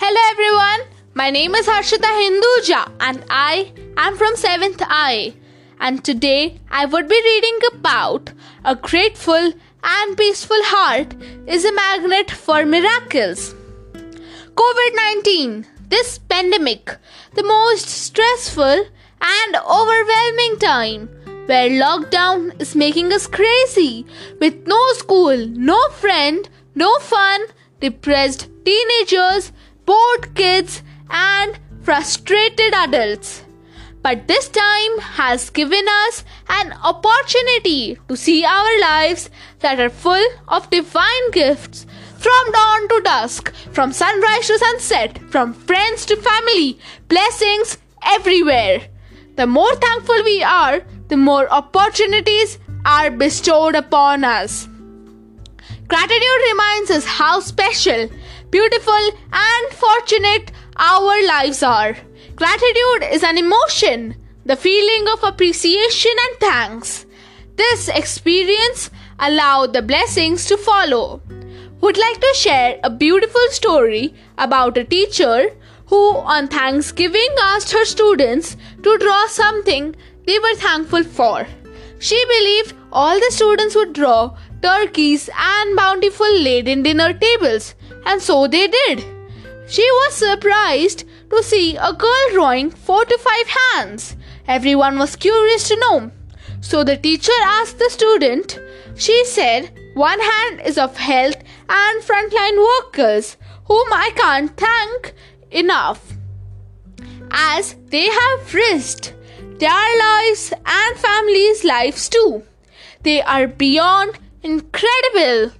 Hello everyone, my name is Harshita Hinduja and I am from 7th I. And today I would be reading about a grateful and peaceful heart is a magnet for miracles. COVID 19, this pandemic, the most stressful and overwhelming time where lockdown is making us crazy with no school, no friend, no fun, depressed teenagers, bored kids, and frustrated adults. But this time has given us an opportunity to see our lives that are full of divine gifts from dawn to dusk, from sunrise to sunset, from friends to family, blessings everywhere. The more thankful we are, the more opportunities are bestowed upon us. Gratitude reminds us how special, beautiful, and fortunate our lives are. Gratitude is an emotion, the feeling of appreciation and thanks. This experience allowed the blessings to follow. Would like to share a beautiful story about a teacher who on Thanksgiving asked her students to draw something they were thankful for. She believed all the students would draw turkeys and bountiful laden dinner tables, and so they did. She was surprised to see a girl drawing four to five hands. Everyone was curious to know. So the teacher asked the student, she said, one hand is of health and frontline workers, whom I can't thank enough, as they have risked their lives and families' lives too. They are beyond incredible.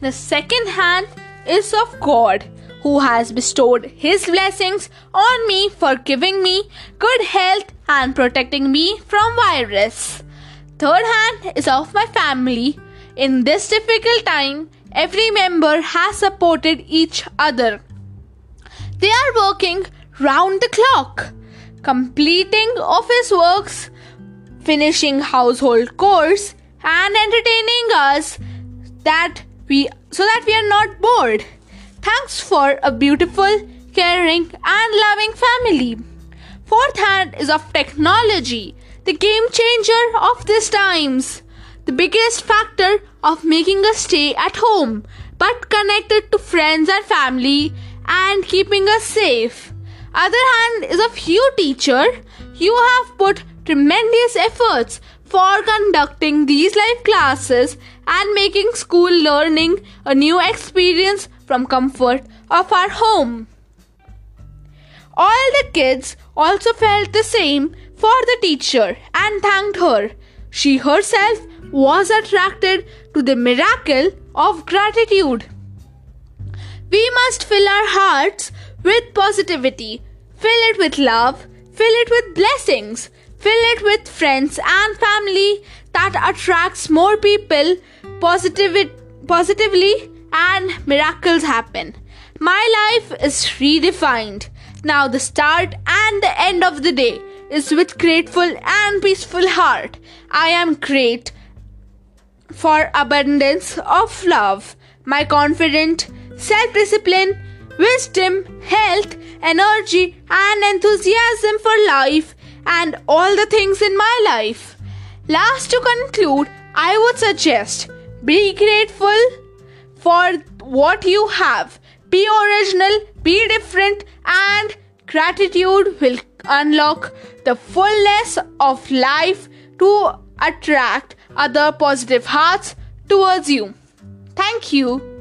The second hand is of God who has bestowed his blessings on me for giving me good health and protecting me from virus. Third hand is of my family. In this difficult time, every member has supported each other. They are working round the clock, completing office works, finishing household chores, and entertaining us that we so that we are not bored. Thanks for a beautiful, caring, and loving family. Fourth hand is of technology, the game changer of these times. The biggest factor of making us stay at home, but connected to friends and family and keeping us safe. Other hand is of you, teacher. You have put tremendous efforts for conducting these live classes and making school learning a new experience from comfort of our home. All the kids also felt the same for the teacher and thanked her. She herself was attracted to the miracle of gratitude. We must fill our hearts with positivity, fill it with love, fill it with blessings, Fill it with friends and family that attracts more people positiv- positively and miracles happen. My life is redefined. Now the start and the end of the day is with grateful and peaceful heart. I am great for abundance of love. My confident self-discipline, wisdom, health, energy and enthusiasm for life and all the things in my life. Last to conclude, I would suggest be grateful for what you have. Be original, be different, and gratitude will unlock the fullness of life to attract other positive hearts towards you. Thank you.